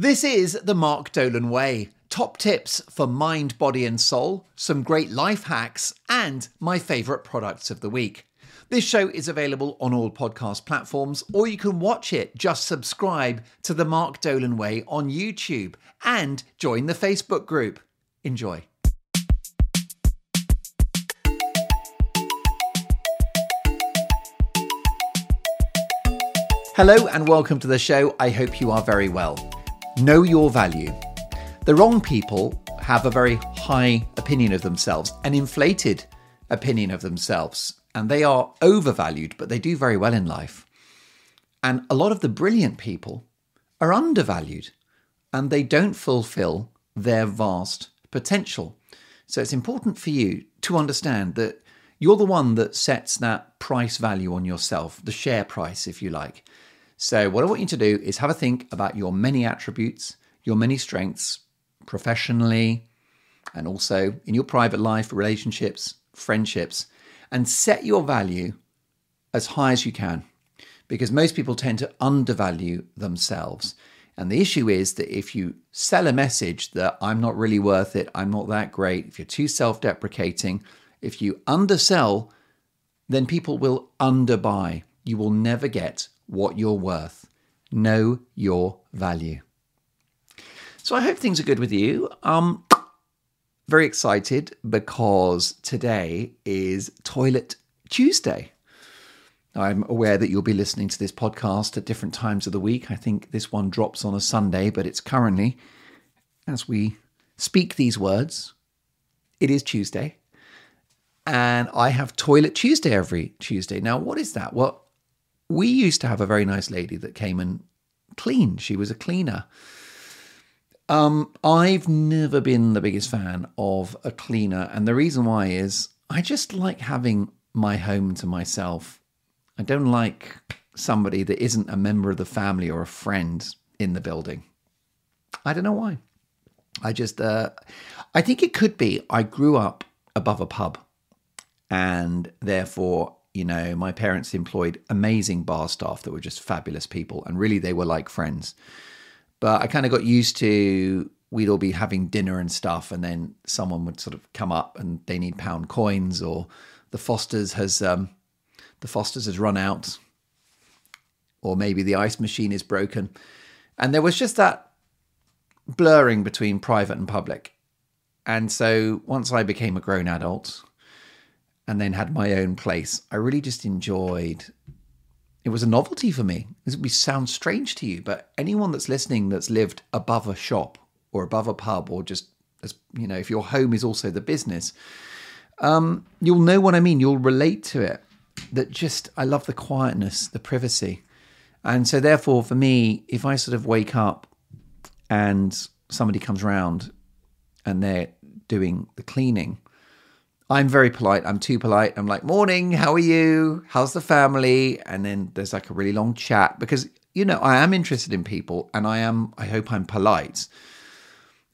This is the Mark Dolan Way. Top tips for mind, body, and soul, some great life hacks, and my favourite products of the week. This show is available on all podcast platforms, or you can watch it. Just subscribe to the Mark Dolan Way on YouTube and join the Facebook group. Enjoy. Hello and welcome to the show. I hope you are very well. Know your value. The wrong people have a very high opinion of themselves, an inflated opinion of themselves, and they are overvalued, but they do very well in life. And a lot of the brilliant people are undervalued and they don't fulfill their vast potential. So it's important for you to understand that you're the one that sets that price value on yourself, the share price, if you like. So, what I want you to do is have a think about your many attributes, your many strengths, professionally, and also in your private life, relationships, friendships, and set your value as high as you can. Because most people tend to undervalue themselves. And the issue is that if you sell a message that I'm not really worth it, I'm not that great, if you're too self deprecating, if you undersell, then people will underbuy. You will never get what you're worth. Know your value. So I hope things are good with you. Um, very excited because today is Toilet Tuesday. I'm aware that you'll be listening to this podcast at different times of the week. I think this one drops on a Sunday, but it's currently, as we speak these words, it is Tuesday. And I have Toilet Tuesday every Tuesday. Now, what is that? Well, we used to have a very nice lady that came and cleaned. She was a cleaner. Um, I've never been the biggest fan of a cleaner, and the reason why is I just like having my home to myself. I don't like somebody that isn't a member of the family or a friend in the building. I don't know why. I just, uh, I think it could be I grew up above a pub, and therefore you know, my parents employed amazing bar staff that were just fabulous people, and really they were like friends. But I kind of got used to we'd all be having dinner and stuff, and then someone would sort of come up and they need pound coins, or the Foster's has um, the Foster's has run out, or maybe the ice machine is broken, and there was just that blurring between private and public. And so once I became a grown adult, and then had my own place. I really just enjoyed. It was a novelty for me. This would sound strange to you, but anyone that's listening that's lived above a shop or above a pub or just as you know, if your home is also the business, um, you'll know what I mean. You'll relate to it. That just I love the quietness, the privacy, and so therefore for me, if I sort of wake up and somebody comes round and they're doing the cleaning I'm very polite. I'm too polite. I'm like, morning, how are you? How's the family? And then there's like a really long chat because, you know, I am interested in people and I am, I hope I'm polite.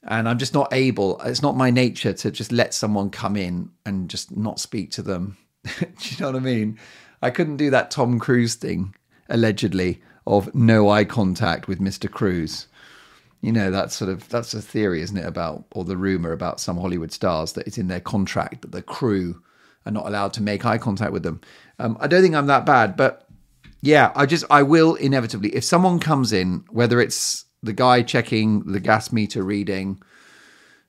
And I'm just not able, it's not my nature to just let someone come in and just not speak to them. do you know what I mean? I couldn't do that Tom Cruise thing, allegedly, of no eye contact with Mr. Cruise you know that's sort of that's a theory isn't it about or the rumor about some hollywood stars that it's in their contract that the crew are not allowed to make eye contact with them. Um, i don't think i'm that bad but yeah i just i will inevitably if someone comes in whether it's the guy checking the gas meter reading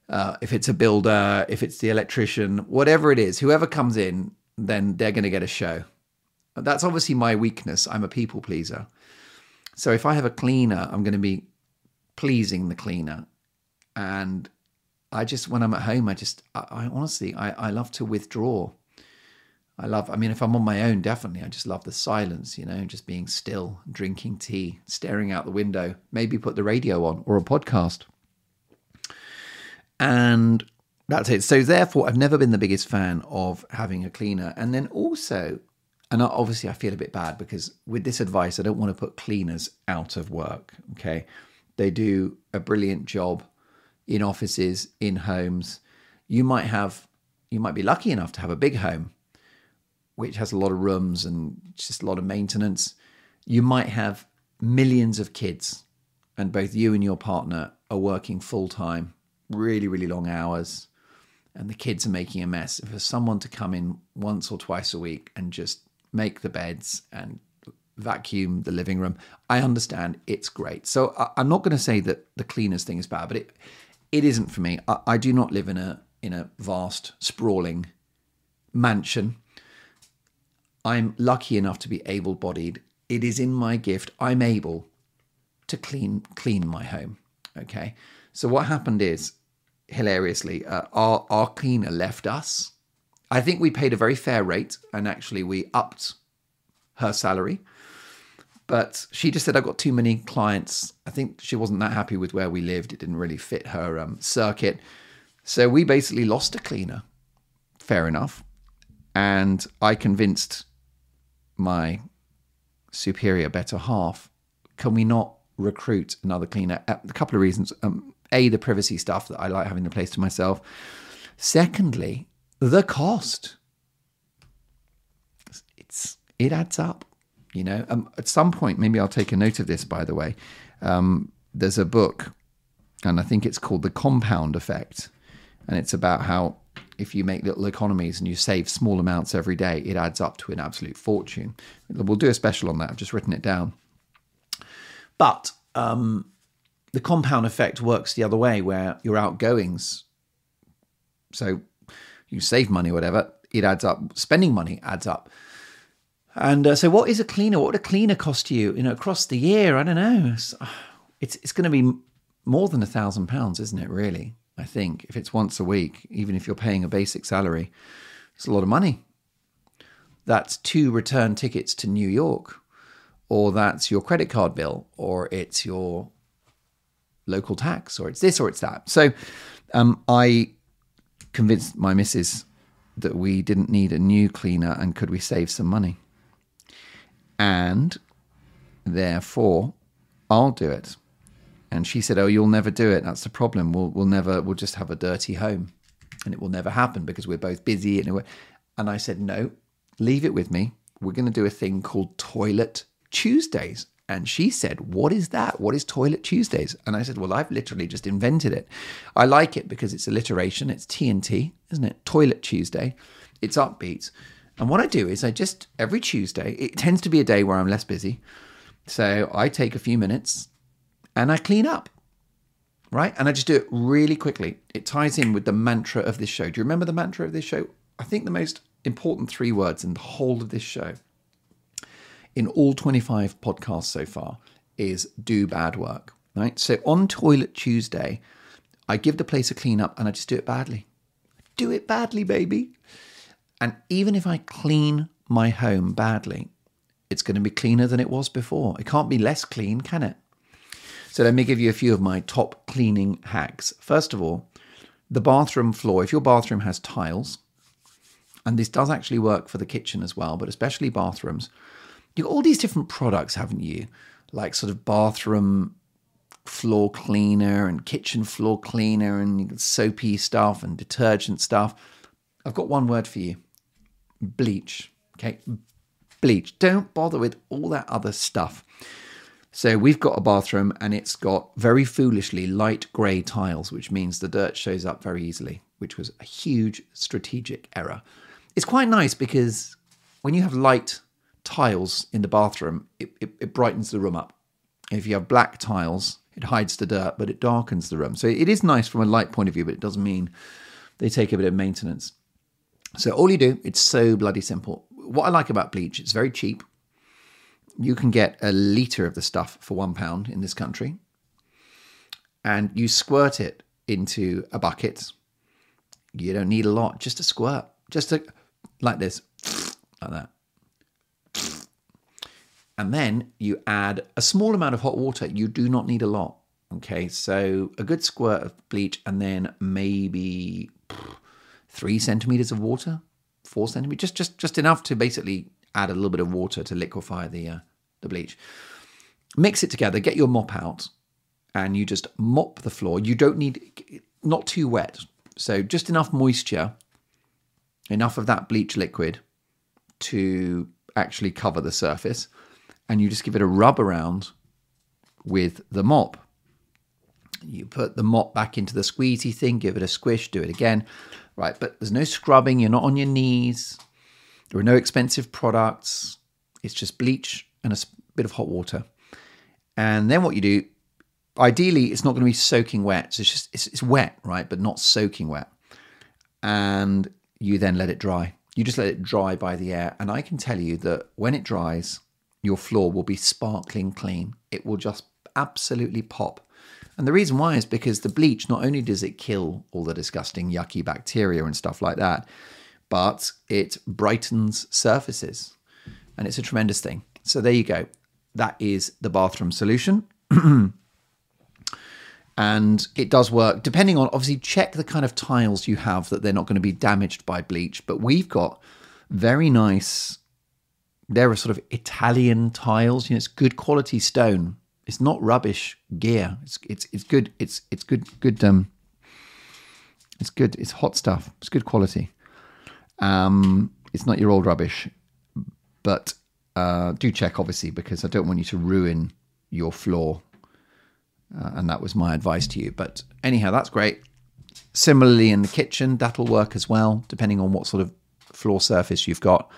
uh, if it's a builder if it's the electrician whatever it is whoever comes in then they're going to get a show. That's obviously my weakness. I'm a people pleaser. So if i have a cleaner i'm going to be pleasing the cleaner. And I just, when I'm at home, I just, I, I honestly, I, I love to withdraw. I love, I mean, if I'm on my own, definitely, I just love the silence, you know, just being still, drinking tea, staring out the window, maybe put the radio on or a podcast. And that's it. So, therefore, I've never been the biggest fan of having a cleaner. And then also, and obviously, I feel a bit bad because with this advice, I don't want to put cleaners out of work. Okay. They do a brilliant job in offices, in homes. You might have, you might be lucky enough to have a big home, which has a lot of rooms and just a lot of maintenance. You might have millions of kids and both you and your partner are working full time, really, really long hours, and the kids are making a mess, for someone to come in once or twice a week and just make the beds and vacuum the living room, I understand it's great. So I, am not going to say that the cleaners thing is bad, but it it isn't for me. I, I do not live in a in a vast, sprawling mansion. I'm lucky enough to be able bodied. It is in my gift. I'm able to clean clean my home. Okay. So what happened is, hilariously, uh, our our cleaner left us. I think we paid a very fair rate, and actually we upped her salary. But she just said I've got too many clients. I think she wasn't that happy with where we lived. It didn't really fit her um, circuit. So we basically lost a cleaner. Fair enough. And I convinced my superior, better half, can we not recruit another cleaner? A couple of reasons. Um, a, the privacy stuff that I like having the place to myself. Secondly, the cost. It adds up. You know, um, at some point, maybe I'll take a note of this. By the way, um, there's a book, and I think it's called The Compound Effect, and it's about how if you make little economies and you save small amounts every day, it adds up to an absolute fortune. We'll do a special on that. I've just written it down. But um, the compound effect works the other way, where your outgoings, so you save money whatever, it adds up. Spending money adds up. And uh, so, what is a cleaner? What would a cleaner cost you? You know, across the year, I don't know. It's it's, it's going to be more than a thousand pounds, isn't it? Really, I think if it's once a week, even if you're paying a basic salary, it's a lot of money. That's two return tickets to New York, or that's your credit card bill, or it's your local tax, or it's this or it's that. So, um, I convinced my missus that we didn't need a new cleaner and could we save some money and therefore I'll do it. And she said, "Oh, you'll never do it. That's the problem. We'll we'll never. We'll just have a dirty home, and it will never happen because we're both busy." And and I said, "No, leave it with me. We're going to do a thing called Toilet Tuesdays." And she said, What is that? What is Toilet Tuesdays? And I said, Well, I've literally just invented it. I like it because it's alliteration. It's TNT, isn't it? Toilet Tuesday. It's upbeat. And what I do is I just, every Tuesday, it tends to be a day where I'm less busy. So I take a few minutes and I clean up, right? And I just do it really quickly. It ties in with the mantra of this show. Do you remember the mantra of this show? I think the most important three words in the whole of this show, in all 25 podcasts so far, is do bad work, right? So on Toilet Tuesday, I give the place a clean up and I just do it badly. Do it badly, baby. And even if I clean my home badly, it's going to be cleaner than it was before. It can't be less clean, can it? So let me give you a few of my top cleaning hacks. First of all, the bathroom floor. If your bathroom has tiles, and this does actually work for the kitchen as well, but especially bathrooms, you've got all these different products, haven't you? Like sort of bathroom floor cleaner and kitchen floor cleaner and soapy stuff and detergent stuff. I've got one word for you bleach. Okay, bleach. Don't bother with all that other stuff. So we've got a bathroom and it's got very foolishly light grey tiles, which means the dirt shows up very easily, which was a huge strategic error. It's quite nice because when you have light tiles in the bathroom, it, it, it brightens the room up. If you have black tiles, it hides the dirt, but it darkens the room. So it is nice from a light point of view, but it does mean they take a bit of maintenance. So all you do, it's so bloody simple. What I like about bleach, it's very cheap. You can get a litre of the stuff for one pound in this country. And you squirt it into a bucket. You don't need a lot, just a squirt. Just a, like this, like that. And then you add a small amount of hot water. You do not need a lot. Okay, so a good squirt of bleach and then maybe three centimeters of water, four centimeters, just just just enough to basically add a little bit of water to liquefy the uh, the bleach. Mix it together. Get your mop out, and you just mop the floor. You don't need not too wet, so just enough moisture, enough of that bleach liquid to actually cover the surface, and you just give it a rub around with the mop. Put the mop back into the squeezy thing, give it a squish, do it again. Right, but there's no scrubbing, you're not on your knees. There are no expensive products. It's just bleach and a bit of hot water. And then what you do, ideally, it's not going to be soaking wet. So it's just it's, it's wet, right, but not soaking wet. And you then let it dry. You just let it dry by the air. And I can tell you that when it dries, your floor will be sparkling clean. It will just absolutely pop. And the reason why is because the bleach not only does it kill all the disgusting, yucky bacteria and stuff like that, but it brightens surfaces. And it's a tremendous thing. So there you go. That is the bathroom solution. and it does work depending on obviously check the kind of tiles you have that they're not going to be damaged by bleach but we've got very nice there are sort of italian tiles you know it's good quality stone it's not rubbish gear it's it's it's good it's it's good good um it's good it's hot stuff it's good quality um it's not your old rubbish but uh, do check obviously because i don't want you to ruin your floor uh, and that was my advice to you. But anyhow, that's great. Similarly, in the kitchen, that'll work as well, depending on what sort of floor surface you've got.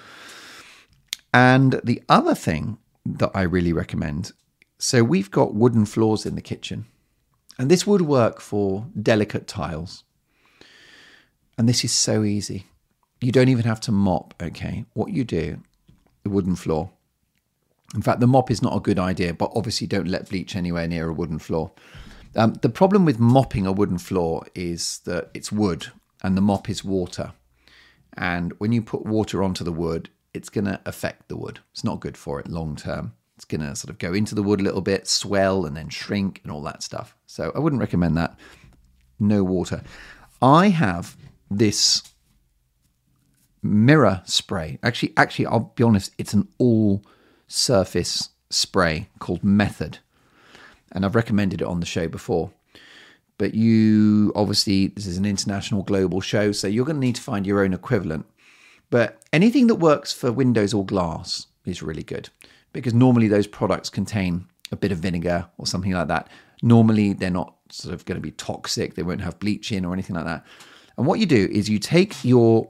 And the other thing that I really recommend so we've got wooden floors in the kitchen, and this would work for delicate tiles. And this is so easy. You don't even have to mop, okay? What you do, the wooden floor, in fact, the mop is not a good idea, but obviously don't let bleach anywhere near a wooden floor. Um, the problem with mopping a wooden floor is that it's wood and the mop is water. And when you put water onto the wood, it's going to affect the wood. It's not good for it long term. Going to sort of go into the wood a little bit, swell, and then shrink and all that stuff. So I wouldn't recommend that. No water. I have this mirror spray. Actually, actually, I'll be honest, it's an all surface spray called Method. And I've recommended it on the show before. But you obviously, this is an international global show, so you're going to need to find your own equivalent. But anything that works for windows or glass is really good because normally those products contain a bit of vinegar or something like that. Normally, they're not sort of going to be toxic, they won't have bleach in or anything like that. And what you do is you take your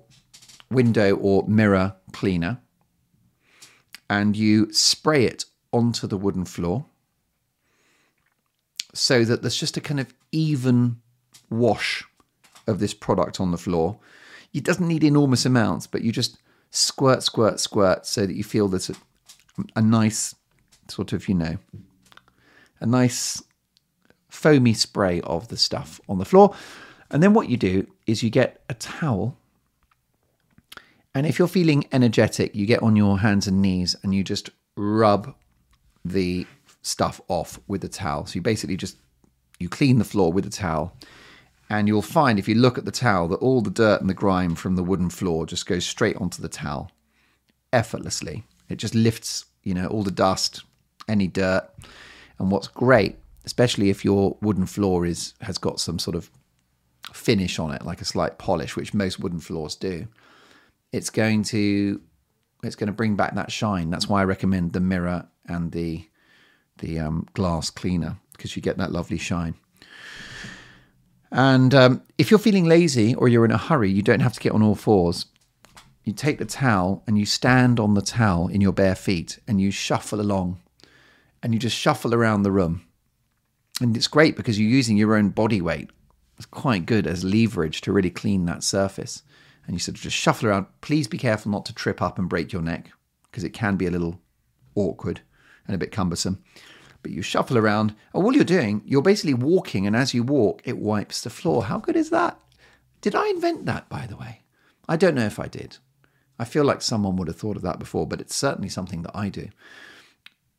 window or mirror cleaner and you spray it onto the wooden floor so that there's just a kind of even wash of this product on the floor. It doesn't need enormous amounts, but you just squirt, squirt, squirt so that you feel there's a, nice sort of, you know, a nice foamy spray of the stuff on the floor. And then what you do is you get a towel and if you're feeling energetic, you get on your hands and knees and you just rub the stuff off with a towel. So you basically just you clean the floor with a towel. And you'll find if you look at the towel that all the dirt and the grime from the wooden floor just goes straight onto the towel effortlessly. It just lifts, you know, all the dust, any dirt. And what's great, especially if your wooden floor is has got some sort of finish on it, like a slight polish, which most wooden floors do, it's going to it's going to bring back that shine. That's why I recommend the mirror and the the um, glass cleaner because you get that lovely shine. And um, if you're feeling lazy or you're in a hurry, you don't have to get on all fours. You take the towel and you stand on the towel in your bare feet and you shuffle along and you just shuffle around the room. And it's great because you're using your own body weight. It's quite good as leverage to really clean that surface and you sort of just shuffle around. Please be careful not to trip up and break your neck because it can be a little awkward and a bit cumbersome. But you shuffle around, and all you're doing, you're basically walking, and as you walk, it wipes the floor. How good is that? Did I invent that, by the way? I don't know if I did. I feel like someone would have thought of that before, but it's certainly something that I do.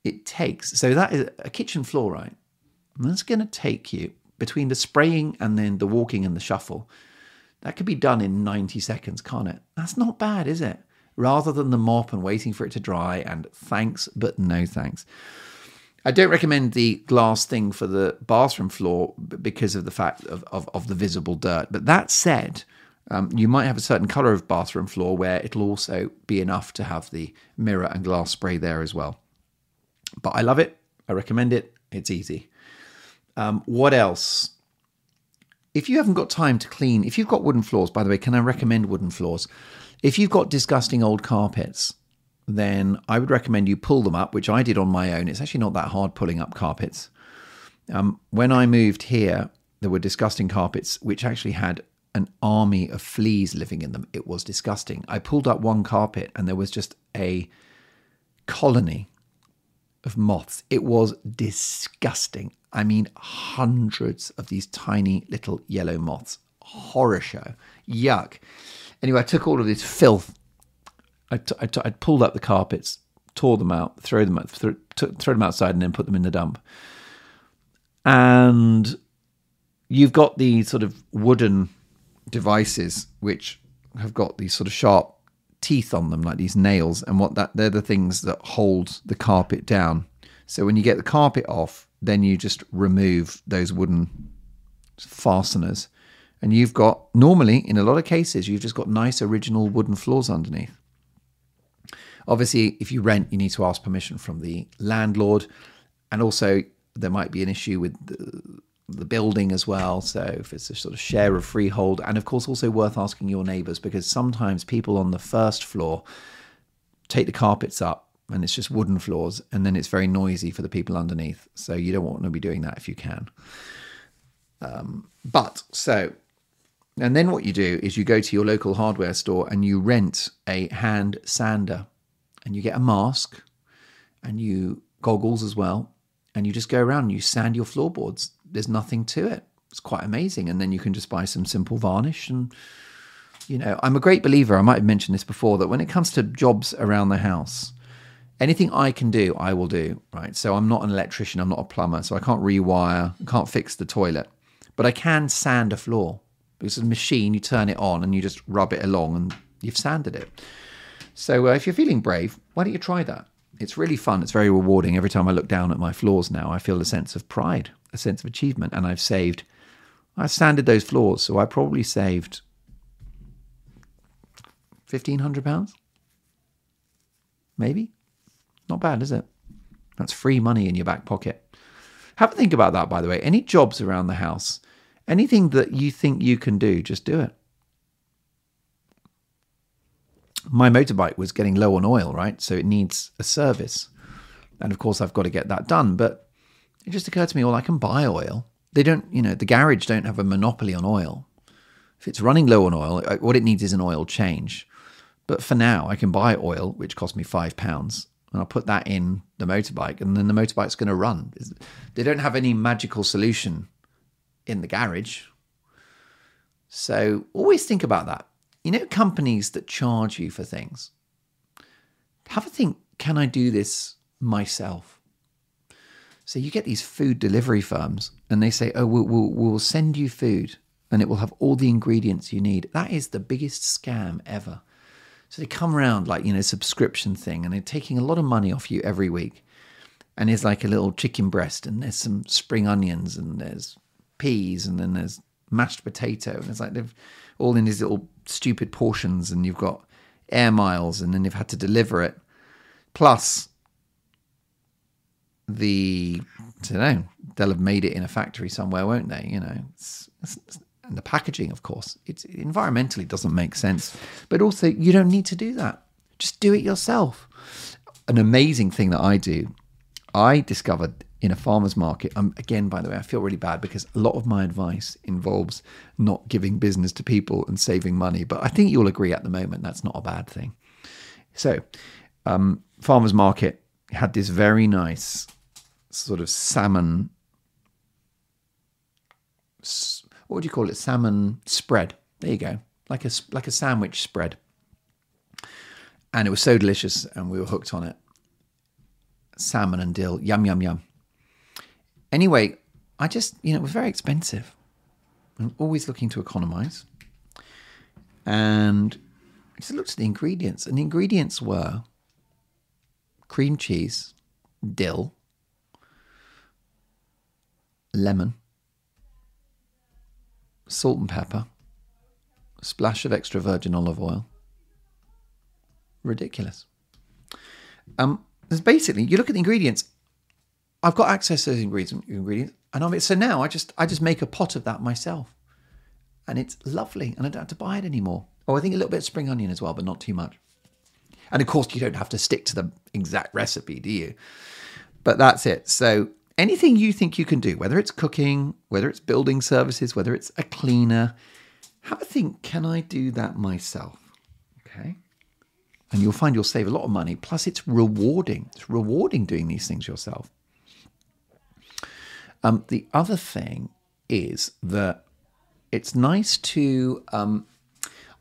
It takes, so that is a kitchen floor, right? And that's going to take you between the spraying and then the walking and the shuffle that could be done in 90 seconds, can't it? That's not bad, is it? Rather than the mop and waiting for it to dry and thanks, but no thanks. I don't recommend the glass thing for the bathroom floor because of the fact of, of, of the visible dirt. But that said, um, you might have a certain color of bathroom floor where it'll also be enough to have the mirror and glass spray there as well. But I love it. I recommend it. It's easy. Um, what else? if you haven't got time to clean, if you've got wooden floors, by the way, can I recommend wooden floors? If you've got disgusting old carpets, then I would recommend you pull them up, which I did on my own. It's actually not that hard pulling up carpets. Um, when I moved here, there were disgusting carpets which actually had an army of fleas living in them. It was disgusting. I pulled up one carpet and there was just a colony of moths. It was disgusting. I mean, hundreds of these tiny little yellow moths. Horror show. Yuck. Anyway, I took all of this filth. I, t- I, t- I pulled up the carpets, tore them out, throw them, out, th- throw them outside, and then put them in the dump. And you've got the sort of wooden devices which have got these sort of sharp teeth on them, like these nails, and what that they're the things that hold the carpet down. So when you get the carpet off, then you just remove those wooden fasteners, and you've got normally in a lot of cases you've just got nice original wooden floors underneath. Obviously, if you rent, you need to ask permission from the landlord, and also there might be an issue with the, the building as well. So if it's a sort of share of freehold, and of course also worth asking your neighbours because sometimes people on the first floor take the carpets up and it's just wooden floors, and then it's very noisy for the people underneath. So you don't want to be doing that if you can. Um, but so, and then what you do is you go to your local hardware store and you rent a hand sander, and you get a mask, and you goggles as well, and you just go around and you sand your floorboards. There's nothing to it. It's quite amazing, and then you can just buy some simple varnish and. You know, I'm a great believer. I might have mentioned this before that when it comes to jobs around the house, anything I can do, I will do, right? So I'm not an electrician, I'm not a plumber, so I can't rewire, I can't fix the toilet, but I can sand a floor. Because it's a machine, you turn it on and you just rub it along and you've sanded it. So uh, if you're feeling brave, why don't you try that? It's really fun, it's very rewarding. Every time I look down at my floors now, I feel a sense of pride, a sense of achievement, and I've saved, I've sanded those floors, so I probably saved £1,500, maybe not bad, is it? That's free money in your back pocket. Have a think about that, by the way. Any jobs around the house, anything that you think you can do, just do it. My motorbike was getting low on oil, right? So it needs a service. And of course, I've got to get that done. But it just occurred to me, well, I can buy oil. They don't, you know, the garage don't have a monopoly on oil. If it's running low on oil, uh, what it needs is an oil change. But for now, I can buy oil, which cost me five pounds, and I'll put that in the motorbike, and then the motorbike's going to run. They don't have any magical solution in the garage. So always think about that. You know, companies that charge you for things, have a think can I do this myself? So you get these food delivery firms, and they say, oh, we'll, we'll, we'll send you food and it will have all the ingredients you need. That is the biggest scam ever. So they come around like, you know, subscription thing and they're taking a lot of money off you every week. And there's like a little chicken breast and there's some spring onions and there's peas and then there's mashed potato. And it's like they've all in these little stupid portions and you've got air miles and then they've had to deliver it. Plus the, I don't know, they'll have made it in a factory somewhere, won't they? You know, it's, it's, and the packaging, of course, it environmentally doesn't make sense. But also, you don't need to do that. Just do it yourself. An amazing thing that I do, I discovered in a farmer's market. Um, again, by the way, I feel really bad because a lot of my advice involves not giving business to people and saving money. But I think you'll agree at the moment that's not a bad thing. So, um, farmer's market had this very nice sort of salmon what would you call it? Salmon spread. There you go, like a like a sandwich spread. And it was so delicious, and we were hooked on it. Salmon and dill, yum yum yum. Anyway, I just you know it was very expensive. I'm always looking to economize, and I just looked at the ingredients, and the ingredients were cream cheese, dill, lemon, salt and pepper, splash of extra virgin olive oil. Ridiculous. Um, there's basically you look at the ingredients. I've got access to those ingredients, ingredients, and I mean, so now I just I just make a pot of that myself. and it's lovely, and I don't have to buy it anymore. Oh, I think a little bit of spring onion as well, but not too much. And of course, you don't have to stick to the exact recipe, do you? But that's it. So anything you think you can do, whether it's cooking, whether it's building services, whether it's a cleaner, have a think can I do that myself? Okay. And you'll find you'll save a lot of money. Plus, it's rewarding. It's rewarding doing these things yourself. Um, the other thing is that it's nice to. Um,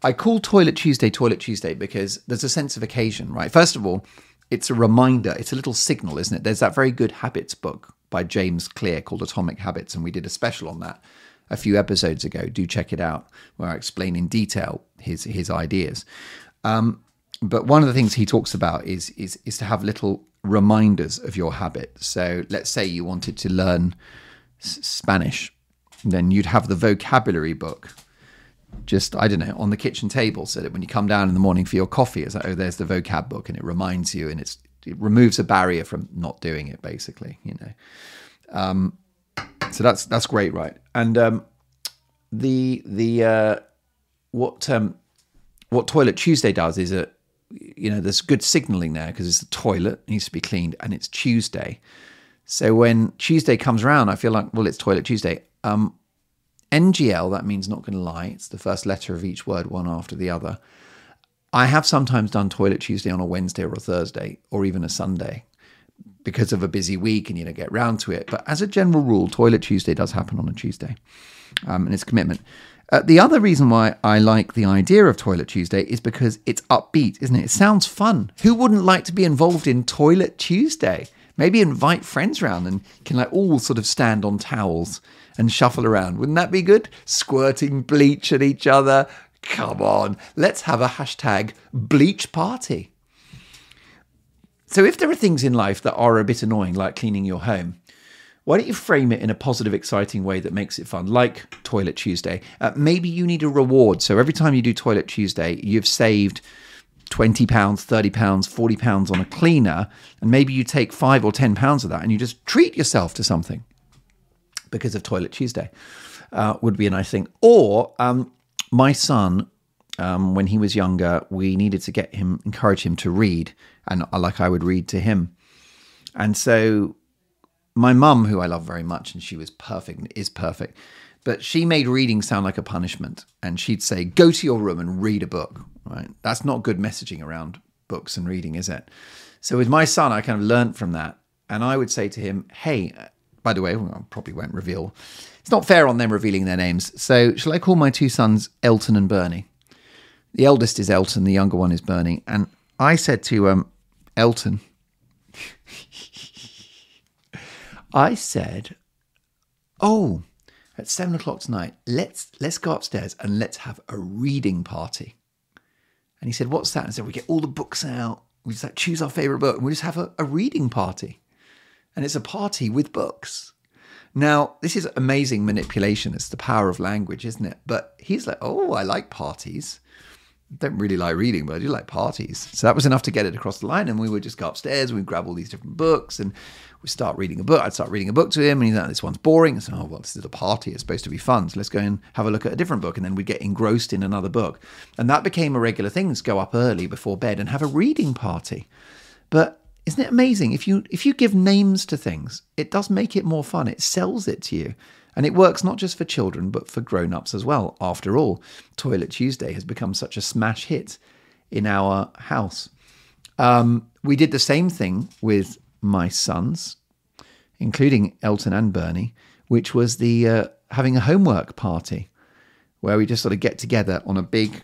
I call Toilet Tuesday Toilet Tuesday because there's a sense of occasion, right? First of all, it's a reminder, it's a little signal, isn't it? There's that very good habits book by James Clear called Atomic Habits, and we did a special on that a few episodes ago. Do check it out, where I explain in detail his his ideas. Um, but one of the things he talks about is is is to have little reminders of your habit. So let's say you wanted to learn s- Spanish, then you'd have the vocabulary book just I don't know on the kitchen table, so that when you come down in the morning for your coffee, it's like oh, there's the vocab book, and it reminds you, and it's it removes a barrier from not doing it, basically, you know. Um, so that's that's great, right? And um, the the uh, what um, what Toilet Tuesday does is a you know there's good signaling there because it's the toilet needs to be cleaned and it's Tuesday. So when Tuesday comes around, I feel like well, it's Toilet Tuesday. Um, NGL that means not going to lie. It's the first letter of each word, one after the other. I have sometimes done Toilet Tuesday on a Wednesday or a Thursday or even a Sunday because of a busy week and you don't get round to it. But as a general rule, Toilet Tuesday does happen on a Tuesday um, and it's commitment. Uh, the other reason why I like the idea of Toilet Tuesday is because it's upbeat, isn't it? It sounds fun. Who wouldn't like to be involved in Toilet Tuesday? Maybe invite friends around and can like all sort of stand on towels and shuffle around. Wouldn't that be good? Squirting bleach at each other. Come on, let's have a hashtag bleach party. So, if there are things in life that are a bit annoying, like cleaning your home, why don't you frame it in a positive, exciting way that makes it fun, like Toilet Tuesday? Uh, maybe you need a reward. So, every time you do Toilet Tuesday, you've saved £20, £30, £40 on a cleaner, and maybe you take five or £10 of that and you just treat yourself to something because of Toilet Tuesday, uh, would be a nice thing. Or um, my son um, when he was younger, we needed to get him, encourage him to read, and uh, like I would read to him. And so, my mum, who I love very much, and she was perfect and is perfect, but she made reading sound like a punishment. And she'd say, "Go to your room and read a book." Right? That's not good messaging around books and reading, is it? So with my son, I kind of learned from that, and I would say to him, "Hey." By the way, I probably won't reveal. It's not fair on them revealing their names. So, shall I call my two sons Elton and Bernie? The eldest is Elton, the younger one is Bernie. And I said to um, Elton, I said, "Oh, at seven o'clock tonight, let's let's go upstairs and let's have a reading party." And he said, "What's that?" And I said, "We get all the books out. We just like choose our favorite book, and we just have a, a reading party." And it's a party with books. Now, this is amazing manipulation. It's the power of language, isn't it? But he's like, "Oh, I like parties." don't really like reading, but I do like parties. So that was enough to get it across the line. And we would just go upstairs and we'd grab all these different books and we start reading a book. I'd start reading a book to him and he's like, this one's boring. I said, oh, well, this is a party. It's supposed to be fun. So let's go and have a look at a different book. And then we'd get engrossed in another book. And that became a regular thing. Let's go up early before bed and have a reading party. But isn't it amazing? If you if you give names to things, it does make it more fun. It sells it to you. And it works not just for children, but for grown ups as well. After all, Toilet Tuesday has become such a smash hit in our house. Um, we did the same thing with my sons, including Elton and Bernie, which was the uh, having a homework party where we just sort of get together on a big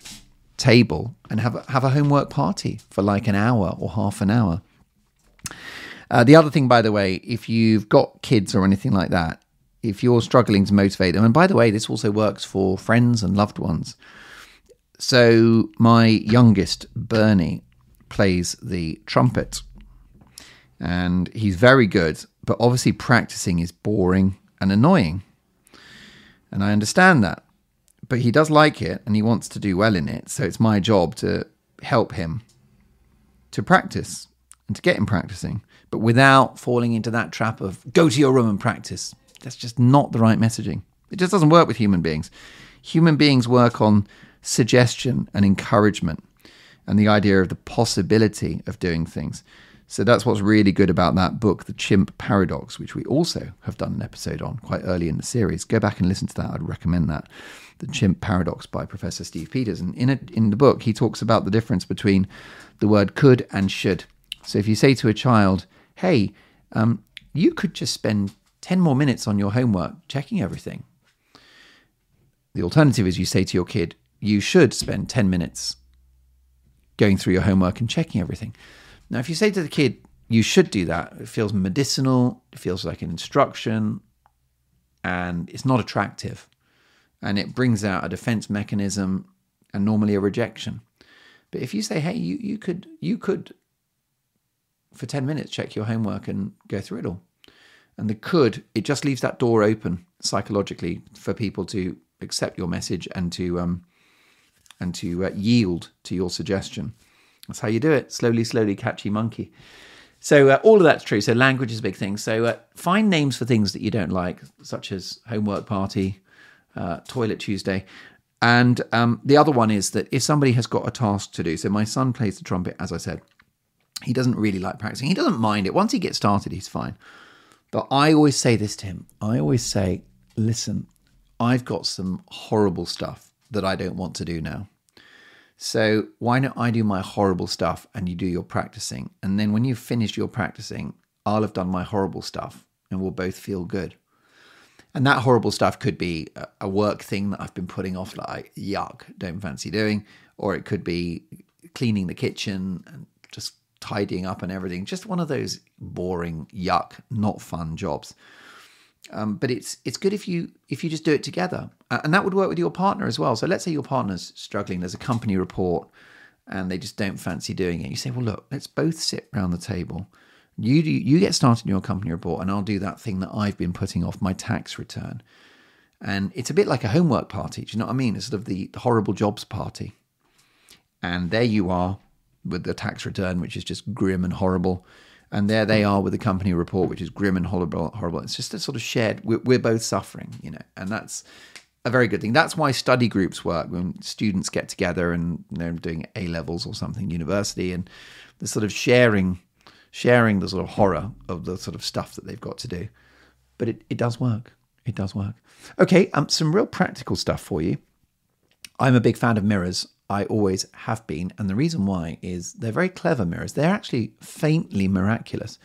table and have a, have a homework party for like an hour or half an hour. Uh, the other thing, by the way, if you've got kids or anything like that, if you're struggling to motivate them, and by the way, this also works for friends and loved ones. So, my youngest, Bernie, plays the trumpet, and he's very good, but obviously, practicing is boring and annoying. And I understand that. But he does like it and he wants to do well in it. So, it's my job to help him to practice and to get him practicing, but without falling into that trap of go to your room and practice that's just not the right messaging. It just doesn't work with human beings. Human beings work on suggestion and encouragement and the idea of the possibility of doing things. So that's what's really good about that book, The Chimp Paradox, which we also have done an episode on quite early in the series. Go back and listen to that. I'd recommend that. The Chimp Paradox by Professor Steve Peters. And in, a, in the book, he talks about the difference between the word could and should. So if you say to a child, hey, um, you could just spend 10 more minutes on your homework checking everything. The alternative is you say to your kid, you should spend 10 minutes going through your homework and checking everything. Now, if you say to the kid, you should do that, it feels medicinal, it feels like an instruction, and it's not attractive. And it brings out a defense mechanism and normally a rejection. But if you say, hey, you, you could you could for 10 minutes check your homework and go through it all. And the could, it just leaves that door open psychologically for people to accept your message and to um, and to uh, yield to your suggestion. That's how you do it. Slowly, slowly, catchy monkey. So uh, all of that's true. So language is a big thing. So uh, find names for things that you don't like, such as homework party, uh, toilet Tuesday. And um, the other one is that if somebody has got a task to do, so my son plays the trumpet, as I said, he doesn't really like practicing. He doesn't mind it. Once he gets started, he's fine. But I always say this to him. I always say, listen, I've got some horrible stuff that I don't want to do now. So why don't I do my horrible stuff and you do your practicing? And then when you've finished your practicing, I'll have done my horrible stuff and we'll both feel good. And that horrible stuff could be a work thing that I've been putting off, like yuck, don't fancy doing, or it could be cleaning the kitchen and just tidying up and everything. Just one of those boring, yuck, not fun jobs. Um, but it's it's good if you if you just do it together, uh, and that would work with your partner as well. So let's say your partner's struggling. There's a company report, and they just don't fancy doing it. You say, well, look, let's both sit around the table. You do, you get started in your company report, and I'll do that thing that I've been putting off my tax return. And it's a bit like a homework party. Do you know what I mean? It's sort of the horrible jobs party. And there you are with the tax return, which is just grim and horrible and there they are with the company report, which is grim and horrible. Horrible. It's just a sort of shared. We're, we're both suffering, you know, and that's a very good thing. That's why study groups work when students get together and they're doing A levels or something, university, and the sort of sharing, sharing the sort of horror of the sort of stuff that they've got to do. But it, it does work. It does work. Okay, um, some real practical stuff for you. I'm a big fan of mirrors. I always have been. And the reason why is they're very clever mirrors. They're actually faintly miraculous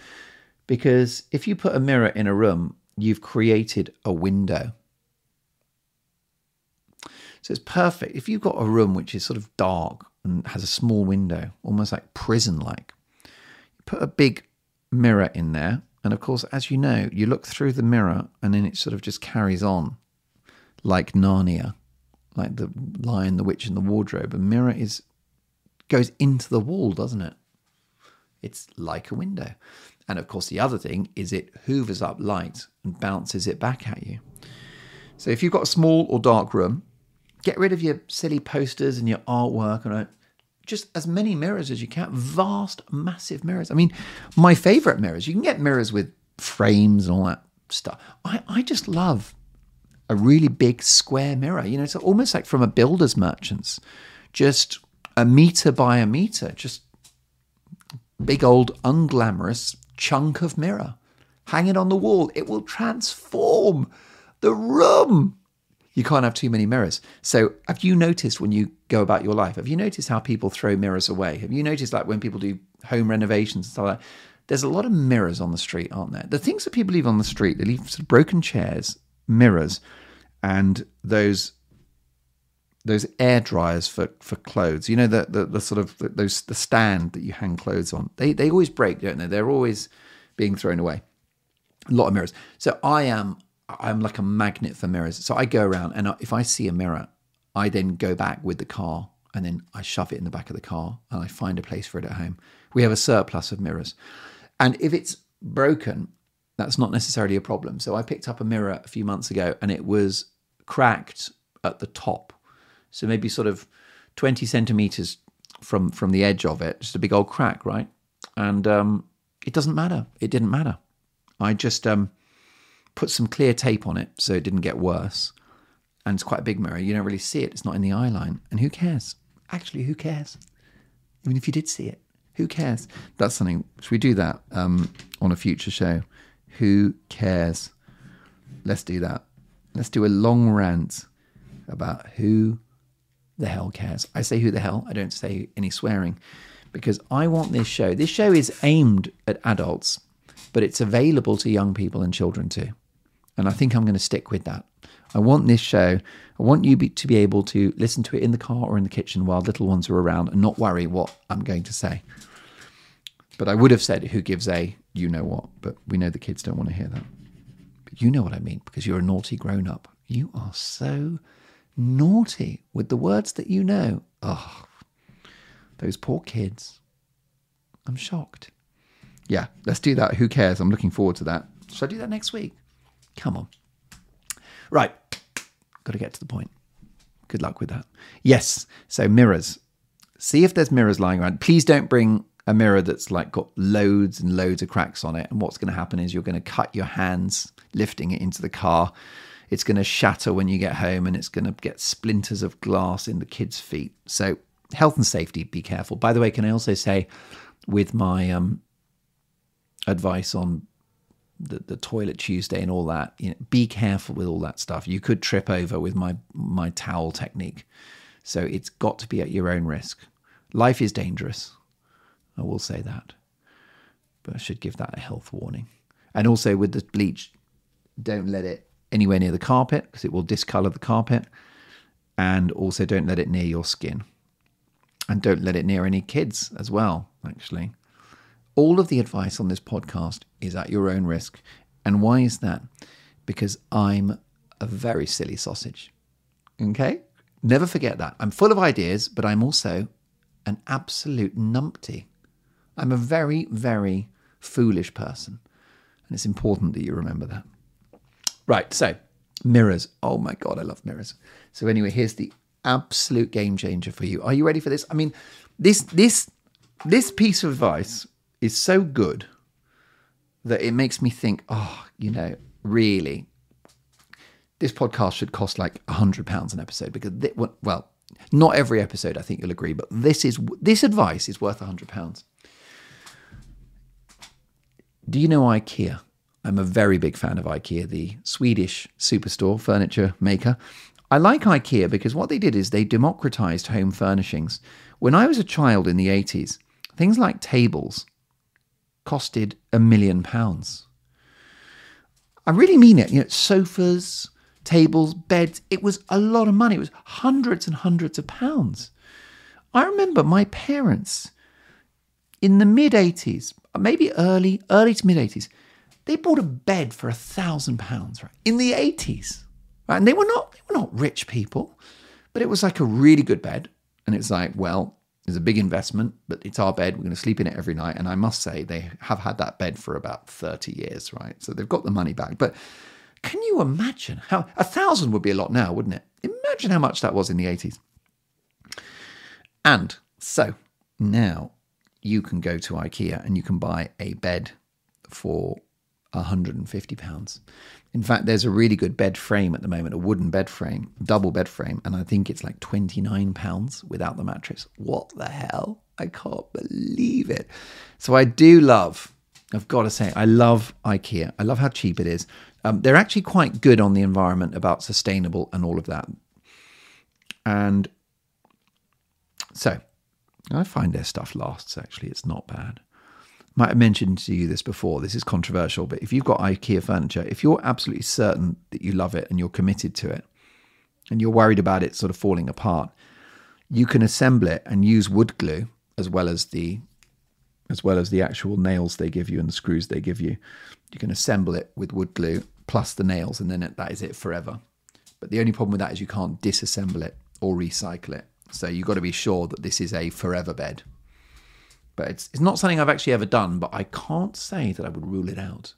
because if you put a mirror in a room, you've created a window. So it's perfect. If you've got a room which is sort of dark and has a small window, almost like prison like, you put a big mirror in there. And of course, as you know, you look through the mirror and then it sort of just carries on like Narnia like the Lion, the Witch, and the Wardrobe. A mirror is goes into the wall, doesn't it? It's like a window. And of course, the other thing is it hoovers up light and bounces it back at you. So if you've got a small or dark room, get rid of your silly posters and your artwork and uh, just as many mirrors as you can. Vast, massive mirrors. I mean, my favorite mirrors, you can get mirrors with frames and all that stuff. I, I just love a really big square mirror. You know, it's almost like from a builder's merchant's, just a meter by a meter, just big old unglamorous chunk of mirror. Hang it on the wall. It will transform the room. You can't have too many mirrors. So, have you noticed when you go about your life? Have you noticed how people throw mirrors away? Have you noticed like when people do home renovations and stuff like that? There's a lot of mirrors on the street, aren't there? The things that people leave on the street, they leave sort of broken chairs, mirrors, and those those air dryers for, for clothes. You know the, the, the sort of the, those the stand that you hang clothes on. They they always break, don't they? They're always being thrown away. A lot of mirrors. So I am I'm like a magnet for mirrors. So I go around and if I see a mirror, I then go back with the car and then I shove it in the back of the car and I find a place for it at home. We have a surplus of mirrors. And if it's broken, that's not necessarily a problem. So I picked up a mirror a few months ago and it was cracked at the top. So maybe sort of 20 centimeters from from the edge of it, just a big old crack, right? And um, it doesn't matter. It didn't matter. I just um, put some clear tape on it so it didn't get worse. and it's quite a big mirror. You don't really see it. It's not in the eye line. And who cares? Actually, who cares? Even if you did see it, who cares? That's something. Should we do that um, on a future show? Who cares? Let's do that. Let's do a long rant about who the hell cares. I say who the hell. I don't say any swearing because I want this show. This show is aimed at adults, but it's available to young people and children too. And I think I'm going to stick with that. I want this show, I want you be, to be able to listen to it in the car or in the kitchen while little ones are around and not worry what I'm going to say. But I would have said, who gives a you know what? But we know the kids don't want to hear that. You know what I mean because you're a naughty grown up. You are so naughty with the words that you know. Oh, those poor kids. I'm shocked. Yeah, let's do that. Who cares? I'm looking forward to that. Should I do that next week? Come on. Right. Got to get to the point. Good luck with that. Yes. So mirrors. See if there's mirrors lying around. Please don't bring a mirror that's like got loads and loads of cracks on it. And what's going to happen is you're going to cut your hands lifting it into the car. It's going to shatter when you get home and it's going to get splinters of glass in the kids' feet. So, health and safety, be careful. By the way, can I also say, with my um, advice on the, the toilet Tuesday and all that, you know, be careful with all that stuff. You could trip over with my my towel technique. So it's got to be at your own risk. Life is dangerous. I will say that. But I should give that a health warning. And also with the bleach, don't let it anywhere near the carpet because it will discolor the carpet. And also don't let it near your skin. And don't let it near any kids as well, actually. All of the advice on this podcast is at your own risk. And why is that? Because I'm a very silly sausage. Okay? Never forget that. I'm full of ideas, but I'm also an absolute numpty. I'm a very, very foolish person. And it's important that you remember that. Right, so mirrors. Oh my God, I love mirrors. So, anyway, here's the absolute game changer for you. Are you ready for this? I mean, this this this piece of advice is so good that it makes me think, oh, you know, really, this podcast should cost like a hundred pounds an episode because, th- well, not every episode, I think you'll agree, but this is this advice is worth a hundred pounds. Do you know IKEA? I'm a very big fan of IKEA, the Swedish superstore furniture maker. I like IKEA because what they did is they democratized home furnishings. When I was a child in the 80s, things like tables costed a million pounds. I really mean it. You know, sofas, tables, beds, it was a lot of money. It was hundreds and hundreds of pounds. I remember my parents in the mid 80s, maybe early, early to mid 80s, they bought a bed for a thousand pounds, right? In the 80s. Right? And they were not they were not rich people, but it was like a really good bed. And it's like, well, it's a big investment, but it's our bed. We're going to sleep in it every night. And I must say, they have had that bed for about 30 years, right? So they've got the money back. But can you imagine how a thousand would be a lot now, wouldn't it? Imagine how much that was in the 80s. And so now you can go to IKEA and you can buy a bed for 150 pounds. In fact, there's a really good bed frame at the moment, a wooden bed frame, double bed frame, and I think it's like 29 pounds without the mattress. What the hell? I can't believe it. So I do love, I've got to say, I love IKEA. I love how cheap it is. Um, they're actually quite good on the environment about sustainable and all of that. And so I find their stuff lasts, actually. It's not bad might have mentioned to you this before. This is controversial, but if you've got IKEA furniture, if you're absolutely certain that you love it and you're committed to it, and you're worried about it sort of falling apart, you can assemble it and use wood glue as well as the as well as the actual nails they give you and the screws they give you. You can assemble it with wood glue plus the nails, and then that is it forever. But the only problem with that is you can't disassemble it or recycle it. So you've got to be sure that this is a forever bed but it's, it's not something I've actually ever done, but I can't say that I would rule it out.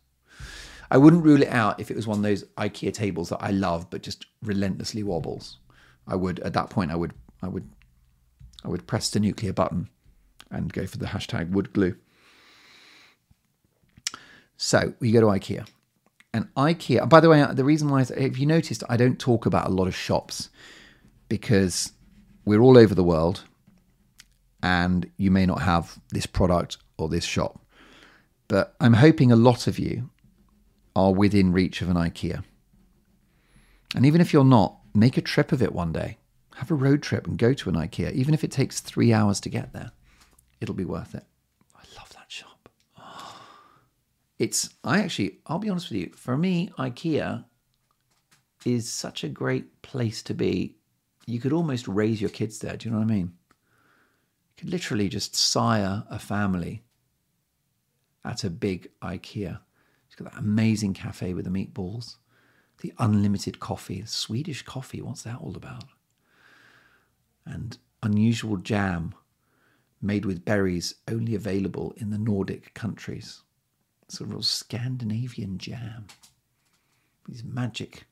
I wouldn't rule it out if it was one of those IKEA tables that I love but just relentlessly wobbles. I would at that point I would I would I would press the nuclear button and go for the hashtag wood glue. So you go to IKEA And IKEA, by the way, the reason why, is if you noticed, I don't talk about a lot of shops because we're all over the world and you may not have this product or this shop. But I'm hoping a lot of you are within reach of an IKEA. And even if you're not, make a trip of it one day. Have a road trip and go to an IKEA, even if it takes three hours to get there. It'll be worth it. I love that shop. It's, I actually, I'll be honest with you, for me, IKEA is such a great place to be. You could almost raise your kids there. Do you know what I mean? You could literally just sire a family at a big IKEA. It's got that amazing cafe with the meatballs, the unlimited coffee, Swedish coffee. What's that all about? And unusual jam made with berries only available in the Nordic countries. It's a real Scandinavian jam. These magic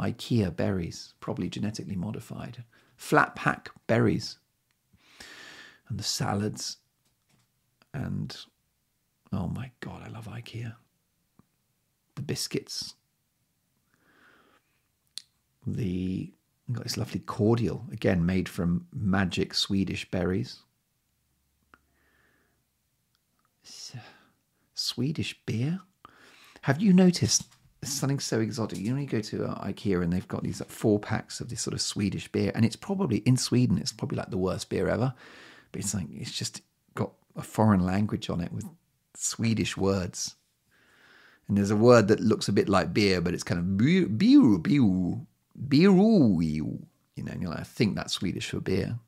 IKEA berries, probably genetically modified. Flat pack berries. And the salads. And oh my God, I love IKEA. The biscuits. The got this lovely cordial, again made from magic Swedish berries. Swedish beer. Have you noticed something so exotic? You know, you go to uh, IKEA and they've got these like, four packs of this sort of Swedish beer, and it's probably in Sweden, it's probably like the worst beer ever. But it's like it's just got a foreign language on it with Swedish words. And there's a word that looks a bit like beer, but it's kind of beer, beer, beer, beer, you know, and you're like, I think that's Swedish for beer.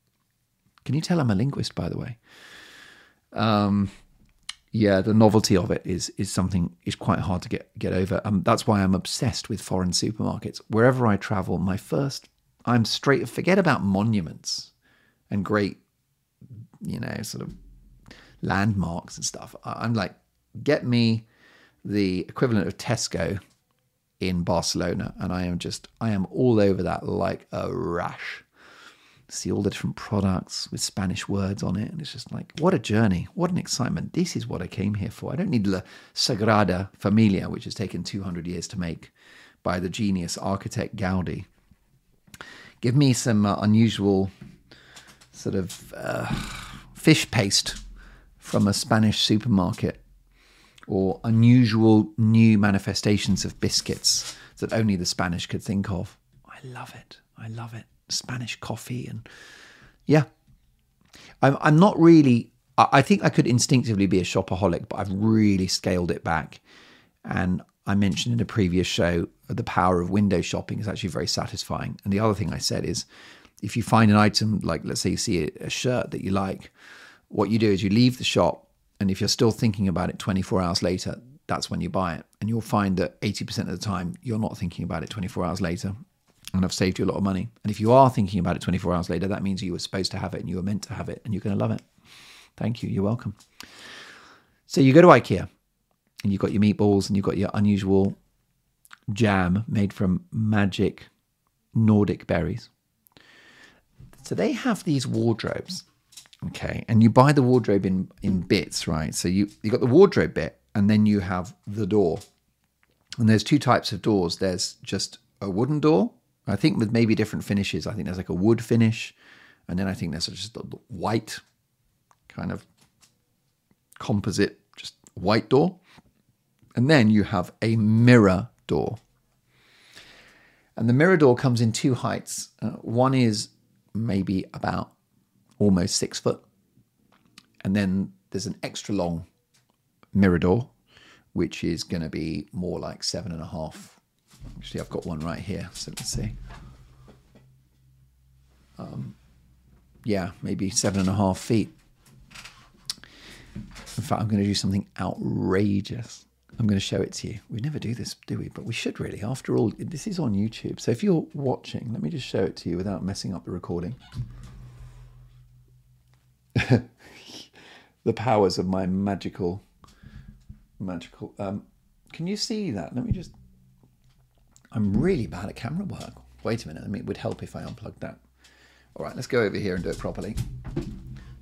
Can you tell I'm a linguist, by the way? Um, yeah, the novelty of it is is something is quite hard to get get over. Um, that's why I'm obsessed with foreign supermarkets. Wherever I travel, my first I'm straight forget about monuments and great, you know, sort of landmarks and stuff. I'm like, get me the equivalent of Tesco in Barcelona, and I am just I am all over that like a rash see all the different products with Spanish words on it. And it's just like, what a journey. What an excitement. This is what I came here for. I don't need La Sagrada Familia, which has taken 200 years to make by the genius architect Gaudi. Give me some uh, unusual sort of uh, fish paste from a Spanish supermarket or unusual new manifestations of biscuits that only the Spanish could think of. I love it. I love it. Spanish coffee and yeah. I'm I'm not really I think I could instinctively be a shopaholic, but I've really scaled it back. And I mentioned in a previous show the power of window shopping is actually very satisfying. And the other thing I said is if you find an item like let's say you see a, shirt that you like, what you do is you leave the shop and if you're still thinking about it 24 hours later, that's when you buy it. And you'll find that 80% of the time you're not thinking about it 24 hours later and I've saved you a lot of money. And if you are thinking about it 24 hours later, that means you were supposed to have it and you were meant to have it and you're going to love it. Thank you. You're welcome. So you go to IKEA and you've got your meatballs and you've got your unusual jam made from magic Nordic berries. So they have these wardrobes. Okay. And you buy the wardrobe in, in bits, right? So you, you got the wardrobe bit and then you have the door. And there's two types of doors. There's just a wooden door I think with maybe different finishes. I think there's like a wood finish, and then I think there's just a white kind of composite, just white door. And then you have a mirror door. And the mirror door comes in two heights. Uh, one is maybe about almost six foot. And then there's an extra long mirror door, which is going to be more like seven and a half Actually, I've got one right here. So let's see. Um, yeah, maybe seven and a half feet. In fact, I'm going to do something outrageous. I'm going to show it to you. We never do this, do we? But we should really. After all, this is on YouTube. So if you're watching, let me just show it to you without messing up the recording. the powers of my magical, magical. Um, can you see that? Let me just I'm really bad at camera work. Wait a minute, I mean, it would help if I unplugged that. All right, let's go over here and do it properly.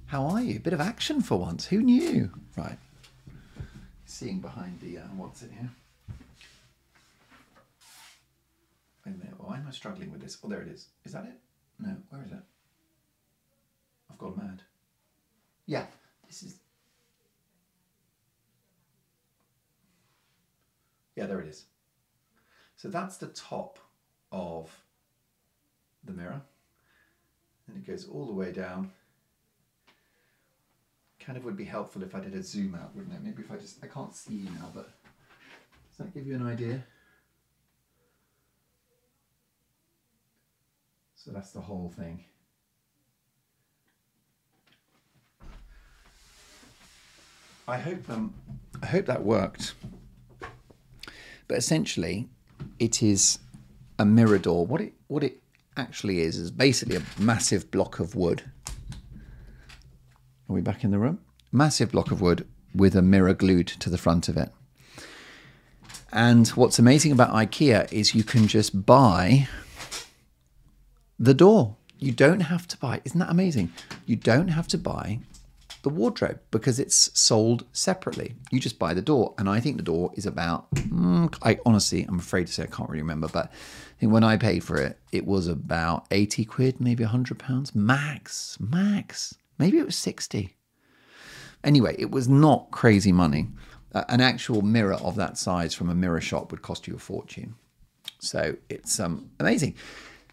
How are you? Bit of action for once. Who knew? Right. Seeing behind the, uh, what's it here? Wait a minute. Why am I struggling with this? Oh, there it is. Is that it? No. Where is it? I've gone mad. Yeah. This is. Yeah, there it is. So that's the top of the mirror. And it goes all the way down. Kind of would be helpful if I did a zoom out, wouldn't it? Maybe if I just, I can't see you now, but does that give you an idea? So that's the whole thing. I hope um, I hope that worked. But essentially, it is a mirror door. What it what it actually is is basically a massive block of wood. Are we back in the room? Massive block of wood with a mirror glued to the front of it. And what's amazing about IKEA is you can just buy the door. You don't have to buy, isn't that amazing? You don't have to buy the wardrobe because it's sold separately. You just buy the door. And I think the door is about, mm, I honestly, I'm afraid to say I can't really remember, but I think when I paid for it, it was about 80 quid, maybe 100 pounds, max, max. Maybe it was 60. Anyway, it was not crazy money. Uh, an actual mirror of that size from a mirror shop would cost you a fortune. So it's um, amazing.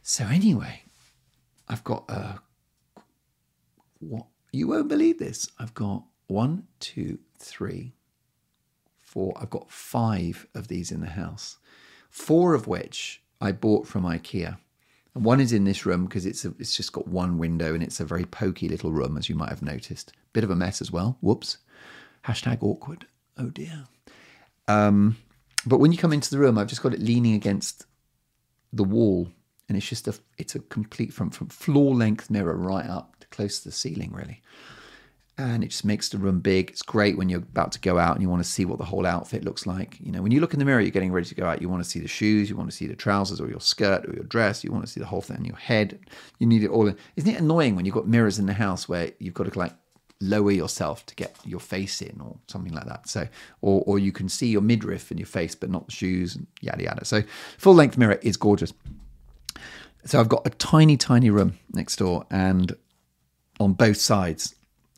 So anyway, I've got a what you won't believe this. I've got one, two, three, four. I've got five of these in the house. Four of which I bought from IKEA. And one is in this room because it's a, it's just got one window and it's a very pokey little room, as you might have noticed. Bit of a mess as well. Whoops. Hashtag awkward. Oh dear. Um, but when you come into the room, I've just got it leaning against the wall and it's just a it's a complete from from floor length mirror right up close to the ceiling really. And it just makes the room big. It's great when you're about to go out and you want to see what the whole outfit looks like. You know when you look in the mirror you're getting ready to go out you want to see the shoes you want to see the trousers or your skirt or your dress you want to see the whole thing on your head. You need it all in. Isn't it annoying when you've got mirrors in the house where you've got to like lower yourself to get your face in or something like that? So or or you can see your midriff and your face but not the shoes and yada yada. So full length mirror is gorgeous. So I've got a tiny, tiny room next door, and on both sides,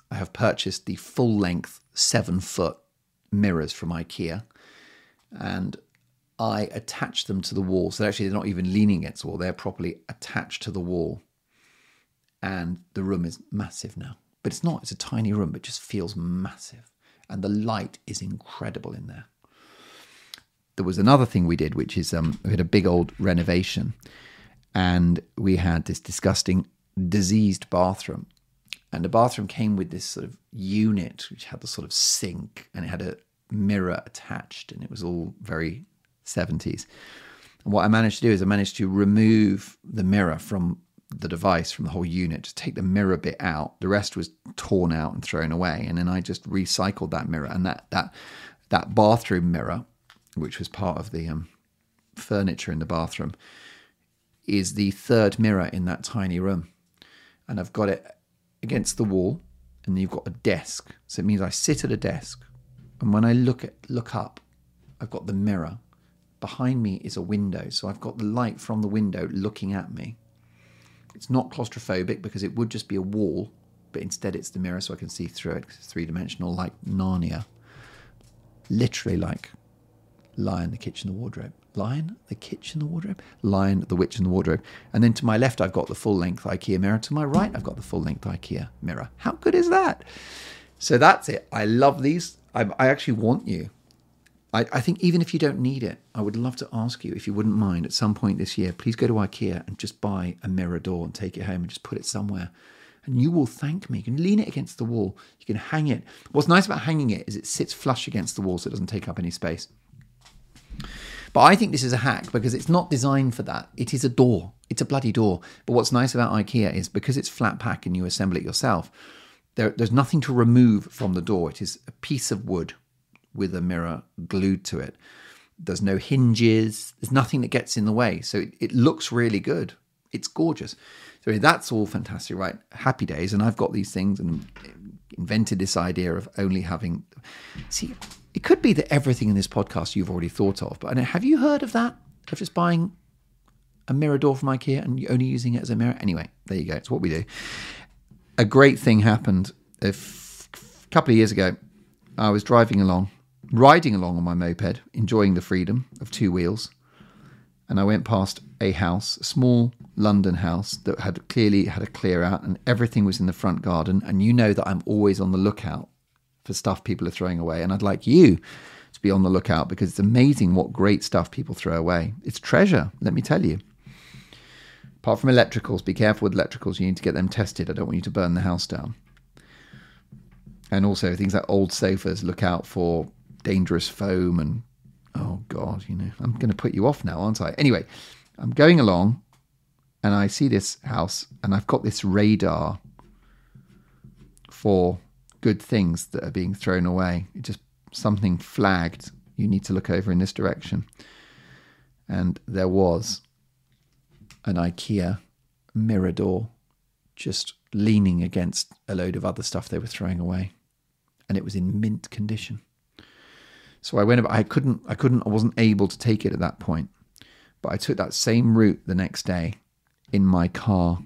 I have purchased the full length seven foot mirrors from IKEA, and I attach them to the wall. So actually, they're not even leaning against the wall; they're properly attached to the wall. And the room is massive now, but it's not. It's a tiny room, but just feels massive, and the light is incredible in there. There was another thing we did, which is um, we had a big old renovation and we had this disgusting diseased bathroom. And the bathroom came with this sort of unit which had the sort of sink and it had a mirror attached, and it was all very 70s. And what I managed to do is I managed to remove the mirror from the device, from the whole unit, to take the mirror bit out. The rest was torn out and thrown away. And then I just recycled that mirror and that that that bathroom mirror, which was part of the um, furniture in the bathroom, is the third mirror in that tiny room. And I've got it against the wall, and you've got a desk. So it means I sit at a desk, and when I look at look up, I've got the mirror. Behind me is a window, so I've got the light from the window looking at me. It's not claustrophobic because it would just be a wall, but instead it's the mirror so I can see through it. It's three dimensional, like Narnia. Literally like Lie in the Kitchen, the Wardrobe. Lion, the Kitchen, the Wardrobe. Lion, the Witch, and the Wardrobe. And then to my left, I've got the full length IKEA mirror. To my right, I've got the full length IKEA mirror. How good is that? So that's it. I love these. I, I actually want you. I, I think even if you don't need it, I would love to ask you if you wouldn't mind at some point this year, please go to IKEA and just buy a mirror door and take it home and just put it somewhere and you will thank me. You can lean it against the wall. You can hang it. What's nice about hanging it is it sits flush against the wall so it doesn't take up any space. But I think this is a hack because it's not designed for that. It is a door. It's a bloody door. But what's nice about IKEA is because it's flat pack and you assemble it yourself, there, there's nothing to remove from the door. It is a piece of wood with a mirror glued to it. There's no hinges. There's nothing that gets in the way. So it, it looks really good. It's gorgeous. So that's all fantastic, right? Happy days. And I've got these things and invented this idea of only having. See, it could be that everything in this podcast you've already thought of, but have you heard of that? Of just buying a mirror door from IKEA and only using it as a mirror? Anyway, there you go. It's what we do. A great thing happened a f- couple of years ago. I was driving along, riding along on my moped, enjoying the freedom of two wheels, and I went past a house, a small London house that had clearly had a clear out, and everything was in the front garden. And you know that I'm always on the lookout for stuff people are throwing away, and I'd like you to be on the lookout because it's amazing what great stuff people throw away. It's treasure, let me tell you. Apart from electricals, be careful with electricals. You need to get them tested. I don't want you to burn the house down. And also things like old sofas, look out for dangerous foam and oh god, you know, I'm going to put you off now, aren't I? Anyway, I'm going along and I see this house and I've got this radar for good things that are being thrown away. It just something flagged. You need to look over in this direction. And there was an IKEA mirror door just leaning against a load of other stuff they were throwing away. And it was in mint condition. So I went about, I couldn't I couldn't I wasn't able to take it at that point. But I took that same route the next day in my car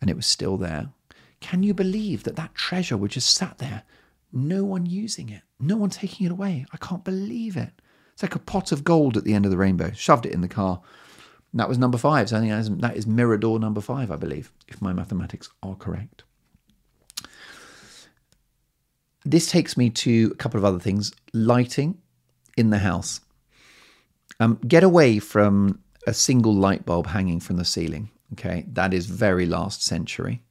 and it was still there. Can you believe that that treasure was just sat there? No one using it, no one taking it away. I can't believe it. It's like a pot of gold at the end of the rainbow. Shoved it in the car. And that was number five. So I think that is, that is mirror door number five, I believe, if my mathematics are correct. This takes me to a couple of other things. Lighting in the house. Um, get away from a single light bulb hanging from the ceiling. Okay, that is very last century.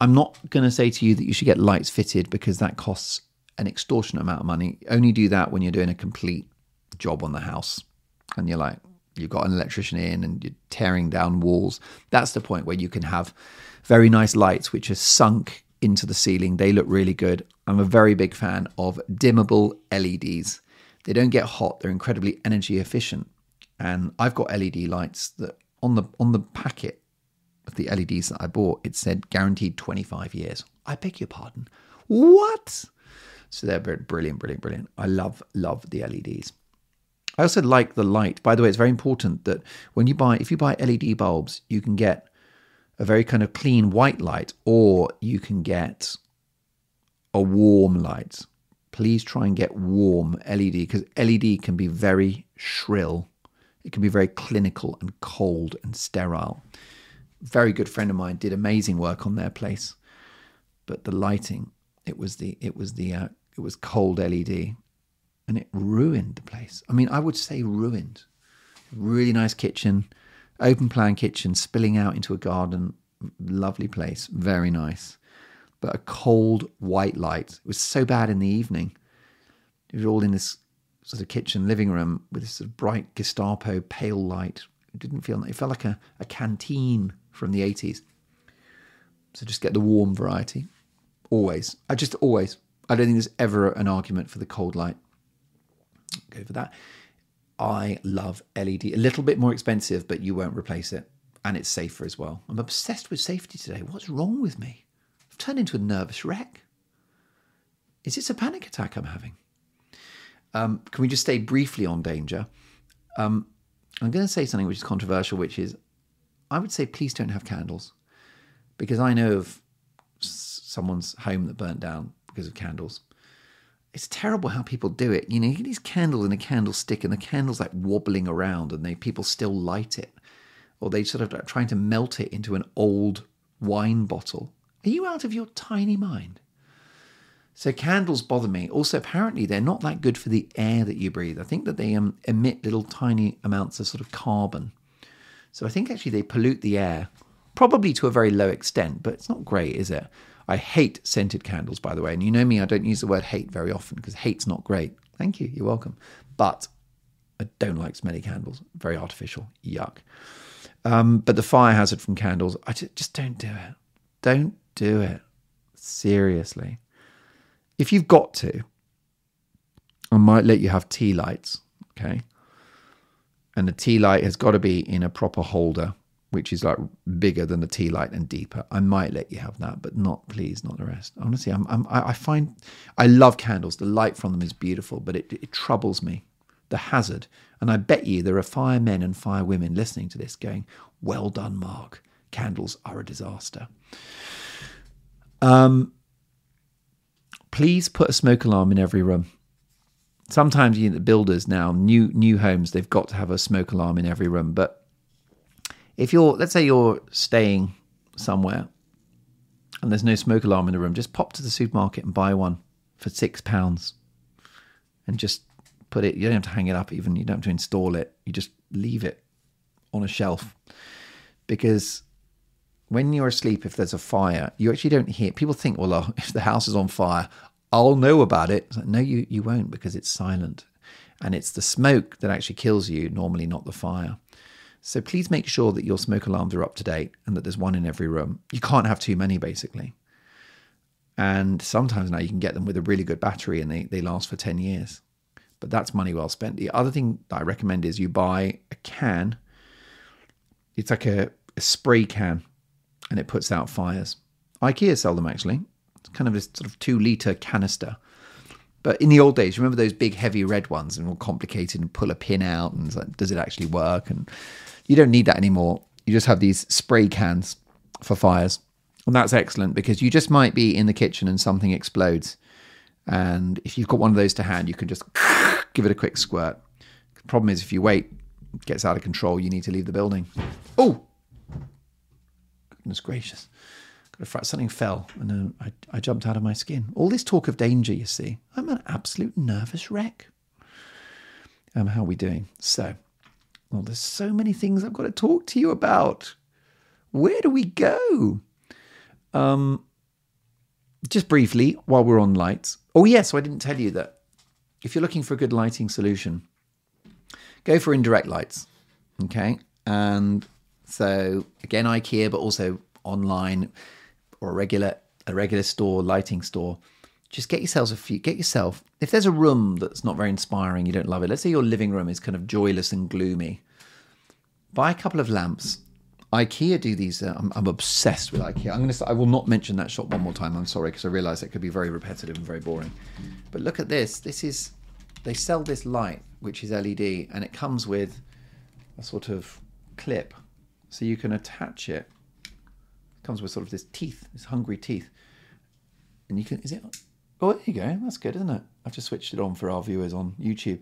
I'm not going to say to you that you should get lights fitted because that costs an extortionate amount of money. Only do that when you're doing a complete job on the house and you're like, you've got an electrician in and you're tearing down walls. That's the point where you can have very nice lights which are sunk into the ceiling. They look really good. I'm a very big fan of dimmable LEDs. They don't get hot, they're incredibly energy efficient. And I've got LED lights that on the on the packet of the LEDs that I bought, it said guaranteed 25 years. I beg your pardon. What? So they're brilliant, brilliant, brilliant. I love, love the LEDs. I also like the light. By the way, it's very important that when you buy, if you buy LED bulbs, you can get a very kind of clean white light or you can get a warm light. Please try and get warm LED because LED can be very shrill. It can be very clinical and cold and sterile very good friend of mine did amazing work on their place, but the lighting it was the it was the uh, it was cold LED, and it ruined the place. I mean, I would say ruined. Really nice kitchen, open plan kitchen, spilling out into a garden. Lovely place, very nice. But a cold white light. It was so bad in the evening. It was all in this sort of kitchen living room with this sort of bright Gestapo pale light. It didn't feel. It felt like a, a canteen from the 80s. So just get the warm variety. Always. I just always. I don't think there's ever an argument for the cold light. Go for that. I love LED. A little bit more expensive, but you won't replace it. And it's safer as well. I'm obsessed with safety today. What's wrong with me? I've turned into a nervous wreck. Is this a panic attack I'm having? Um, can we just stay briefly on danger? Um, I'm going to say something which is controversial, which is I would say please don't have candles because I know of someone's home that burnt down because of candles. It's terrible how people do it. You know, you get these candles in a candlestick and the candle's like wobbling around and they people still light it. Or they sort of like trying to melt it into an old wine bottle. Are you out of your tiny mind? So candles bother me. Also, apparently, they're not that good for the air that you breathe. I think that they um, emit little tiny amounts of sort of carbon so I think actually they pollute the air, probably to a very low extent, but it's not great, is it? I hate scented candles, by the way. And you know me, I don't use the word hate very often because hate's not great. Thank you, you're welcome. But I don't like smelly candles, very artificial, yuck. Um, but the fire hazard from candles, I just, just don't do it. Don't do it. Seriously. If you've got to, I might let you have tea lights, okay? And the tea light has got to be in a proper holder which is like bigger than the tea light and deeper. I might let you have that, but not please, not the rest. Honestly, I'm, I'm I find I love candles. The light from them is beautiful, but it, it troubles me. the hazard. And I bet you there are firemen and firewomen listening to this going, Well done, Mark. Candles are a disaster. Um, please put a smoke alarm in every room. Sometimes you know, the builders now, new new homes, they've got to have a smoke alarm in every room. But if you're, let's say you're staying somewhere and there's no smoke alarm in the room, just pop to the supermarket and buy one for six pounds and just put it, you don't have to hang it up even, you don't have to install it, you just leave it on a shelf. Because when you're asleep, if there's a fire, you actually don't hear, people think, well, if the house is on fire, I'll know about it. Like, no, you, you won't because it's silent. And it's the smoke that actually kills you, normally not the fire. So please make sure that your smoke alarms are up to date and that there's one in every room. You can't have too many, basically. And sometimes now you can get them with a really good battery and they, they last for 10 years. But that's money well spent. The other thing that I recommend is you buy a can. It's like a, a spray can and it puts out fires. IKEA sell them actually. It's kind of a sort of two litre canister. But in the old days, remember those big heavy red ones and all complicated and pull a pin out and like, does it actually work? And you don't need that anymore. You just have these spray cans for fires. And that's excellent because you just might be in the kitchen and something explodes. And if you've got one of those to hand, you can just give it a quick squirt. The problem is, if you wait, it gets out of control, you need to leave the building. Oh, goodness gracious. Something fell and I, I jumped out of my skin. All this talk of danger, you see, I'm an absolute nervous wreck. Um, how are we doing? So, well, there's so many things I've got to talk to you about. Where do we go? Um, just briefly, while we're on lights. Oh, yes, so I didn't tell you that if you're looking for a good lighting solution, go for indirect lights. Okay. And so, again, IKEA, but also online or a regular a regular store, lighting store. Just get yourselves a few. Get yourself if there's a room that's not very inspiring, you don't love it. Let's say your living room is kind of joyless and gloomy buy a couple of lamps. IKEA do these. Uh, I'm, I'm, obsessed with IKEA. I'm going to. I will not mention that shop one more time. I'm sorry because I realise it could be very repetitive and very boring. But look at this. This is. They sell this light which is LED and it comes with a sort of clip, so you can attach it. Comes with sort of this teeth, this hungry teeth, and you can. Is it? Oh, there you go. That's good, isn't it? I've just switched it on for our viewers on YouTube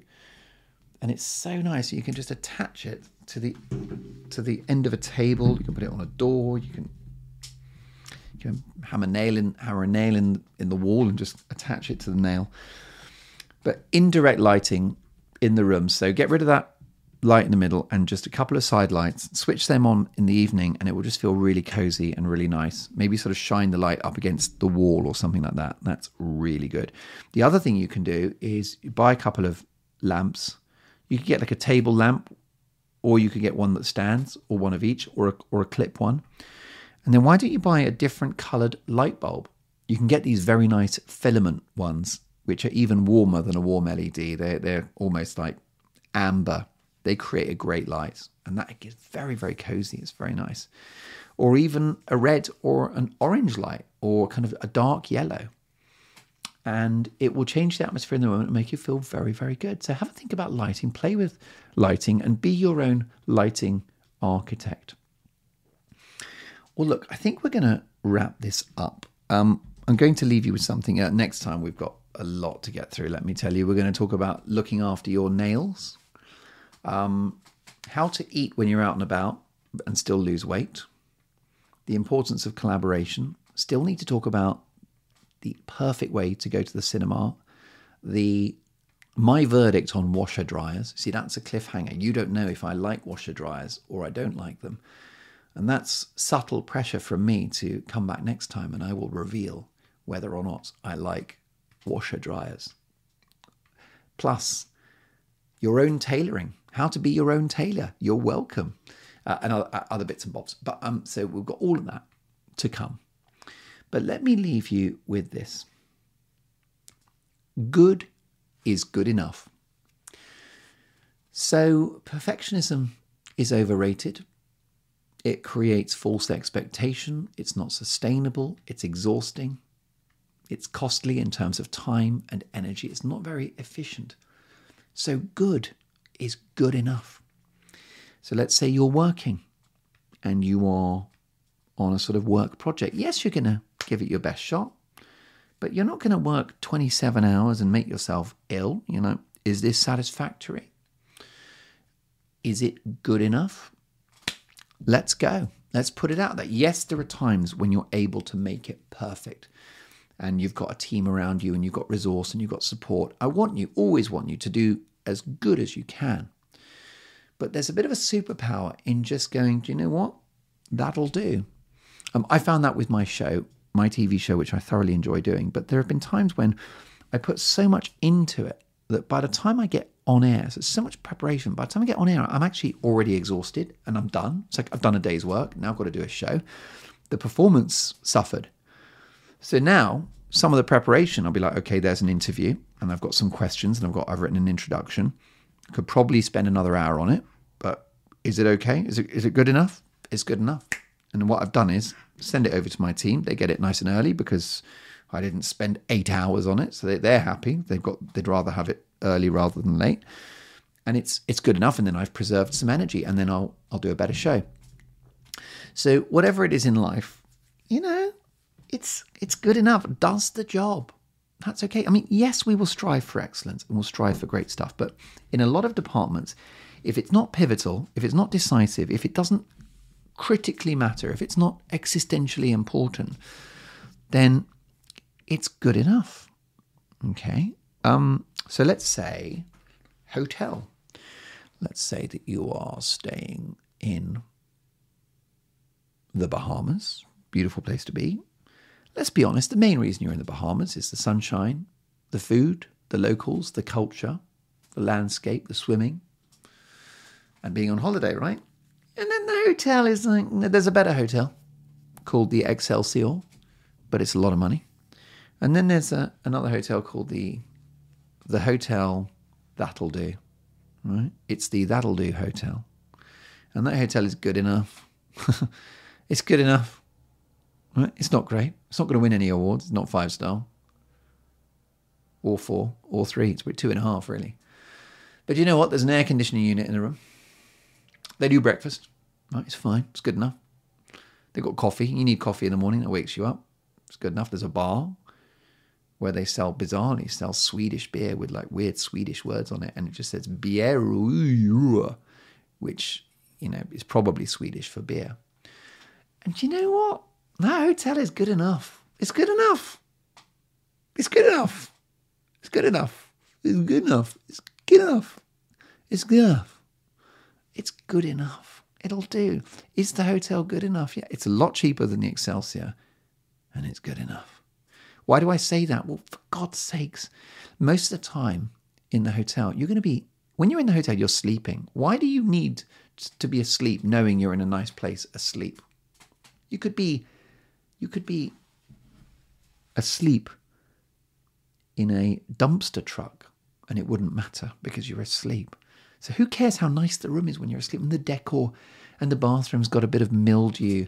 and it's so nice. You can just attach it to the to the end of a table. You can put it on a door. You can you can hammer nail in hammer a nail in in the wall and just attach it to the nail. But indirect lighting in the room. So get rid of that light in the middle and just a couple of side lights. Switch them on in the evening, and it will just feel really cozy and really nice. Maybe sort of shine the light up against the wall or something like that. That's really good. The other thing you can do is buy a couple of lamps you could get like a table lamp, or you could get one that stands, or one of each, or a, or a clip one. And then why don't you buy a different colored light bulb? You can get these very nice filament ones, which are even warmer than a warm LED. They're, they're almost like amber. They create a great light, and that gets very, very cozy. It's very nice. Or even a red or an orange light, or kind of a dark yellow and it will change the atmosphere in the moment and make you feel very, very good. So have a think about lighting, play with lighting, and be your own lighting architect. Well, look, I think we're going to wrap this up. Um, I'm going to leave you with something. Uh, next time, we've got a lot to get through, let me tell you. We're going to talk about looking after your nails, um, how to eat when you're out and about and still lose weight, the importance of collaboration. Still need to talk about the perfect way to go to the cinema. The my verdict on washer dryers. See, that's a cliffhanger. You don't know if I like washer dryers or I don't like them. And that's subtle pressure from me to come back next time and I will reveal whether or not I like washer dryers. Plus, your own tailoring, how to be your own tailor. You're welcome. Uh, and other bits and bobs. But um, so we've got all of that to come. But let me leave you with this good is good enough. So, perfectionism is overrated. It creates false expectation. It's not sustainable. It's exhausting. It's costly in terms of time and energy. It's not very efficient. So, good is good enough. So let's say you're working and you are on a sort of work project. Yes, you're going to give it your best shot, but you're not going to work 27 hours and make yourself ill. You know, is this satisfactory? Is it good enough? Let's go. Let's put it out there. Yes, there are times when you're able to make it perfect and you've got a team around you and you've got resource and you've got support. I want you, always want you to do as good as you can. But there's a bit of a superpower in just going, do you know what? That'll do. Um, I found that with my show, my TV show, which I thoroughly enjoy doing. But there have been times when I put so much into it that by the time I get on air, so so much preparation. By the time I get on air, I'm actually already exhausted and I'm done. It's like I've done a day's work. Now I've got to do a show. The performance suffered. So now some of the preparation, I'll be like, okay, there's an interview and I've got some questions and I've got I've written an introduction. Could probably spend another hour on it, but is it okay? Is it is it good enough? It's good enough. And what I've done is send it over to my team. They get it nice and early because I didn't spend eight hours on it, so they, they're happy. They've got they'd rather have it early rather than late, and it's it's good enough. And then I've preserved some energy, and then I'll I'll do a better show. So whatever it is in life, you know, it's it's good enough. Does the job. That's okay. I mean, yes, we will strive for excellence and we'll strive for great stuff, but in a lot of departments, if it's not pivotal, if it's not decisive, if it doesn't critically matter, if it's not existentially important, then it's good enough. Okay. Um, so let's say hotel. Let's say that you are staying in the Bahamas. Beautiful place to be. Let's be honest, the main reason you're in the Bahamas is the sunshine, the food, the locals, the culture, the landscape, the swimming, and being on holiday, right? And then the hotel is like, there's a better hotel called the Excelsior, but it's a lot of money. And then there's a, another hotel called the the Hotel That'll Do, right? It's the That'll Do Hotel. And that hotel is good enough. it's good enough. Right? It's not great. It's not going to win any awards. It's not five star. Or four, or three. It's two and a half, really. But you know what? There's an air conditioning unit in the room. They do breakfast. Right, it's fine. It's good enough. They've got coffee. You need coffee in the morning. That wakes you up. It's good enough. There's a bar where they sell bizarrely sell Swedish beer with like weird Swedish words on it, and it just says beer, which you know is probably Swedish for beer. And you know what? That hotel is good enough. It's good enough. It's good enough. It's good enough. It's good enough. It's good enough. It's good enough. It's good enough. It'll do. Is the hotel good enough? Yeah, it's a lot cheaper than the Excelsior, and it's good enough. Why do I say that? Well, for God's sakes, most of the time in the hotel, you're going to be, when you're in the hotel, you're sleeping. Why do you need to be asleep knowing you're in a nice place asleep? You could be, you could be asleep in a dumpster truck and it wouldn't matter because you're asleep. So who cares how nice the room is when you're asleep? And the decor and the bathroom's got a bit of mildew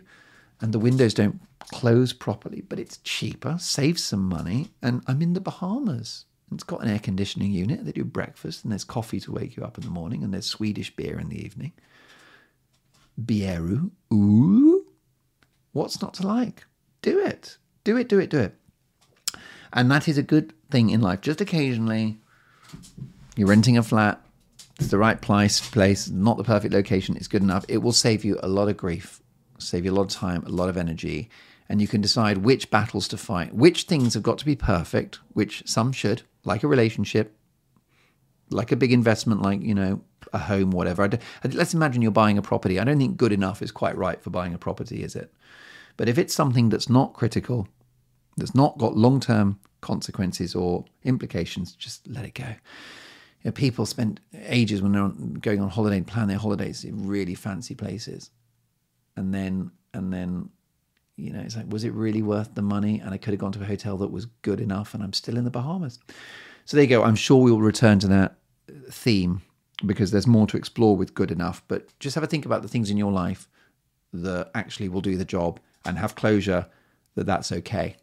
and the windows don't close properly, but it's cheaper, saves some money, and I'm in the Bahamas. It's got an air conditioning unit. They do breakfast, and there's coffee to wake you up in the morning, and there's Swedish beer in the evening. Bieru, ooh, what's not to like? Do it, do it, do it, do it. And that is a good thing in life. Just occasionally, you're renting a flat, it's the right place, place, not the perfect location, it's good enough. It will save you a lot of grief, save you a lot of time, a lot of energy, and you can decide which battles to fight. Which things have got to be perfect, which some should, like a relationship, like a big investment, like, you know, a home, whatever. Let's imagine you're buying a property. I don't think good enough is quite right for buying a property, is it? But if it's something that's not critical, that's not got long term consequences or implications, just let it go you know, people spend ages when they're going on holiday and plan their holidays in really fancy places, and then and then you know it's like was it really worth the money? And I could have gone to a hotel that was good enough, and I'm still in the Bahamas. So there you go. I'm sure we will return to that theme because there's more to explore with good enough. But just have a think about the things in your life that actually will do the job and have closure that that's okay.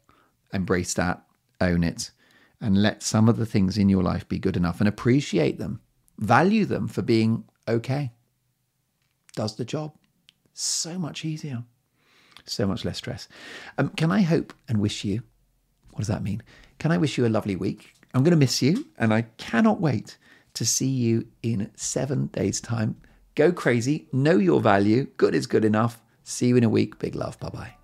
Embrace that, own it and let some of the things in your life be good enough and appreciate them. value them for being okay. Does the job. So much easier. So much less stress. Um, can I hope and wish you, what does that mean? Can I wish you a lovely week? I'm going to miss you and I cannot wait to see you in seven days' time. Go crazy, know your value. Good is good enough. See you in a week. Big love. Bye bye.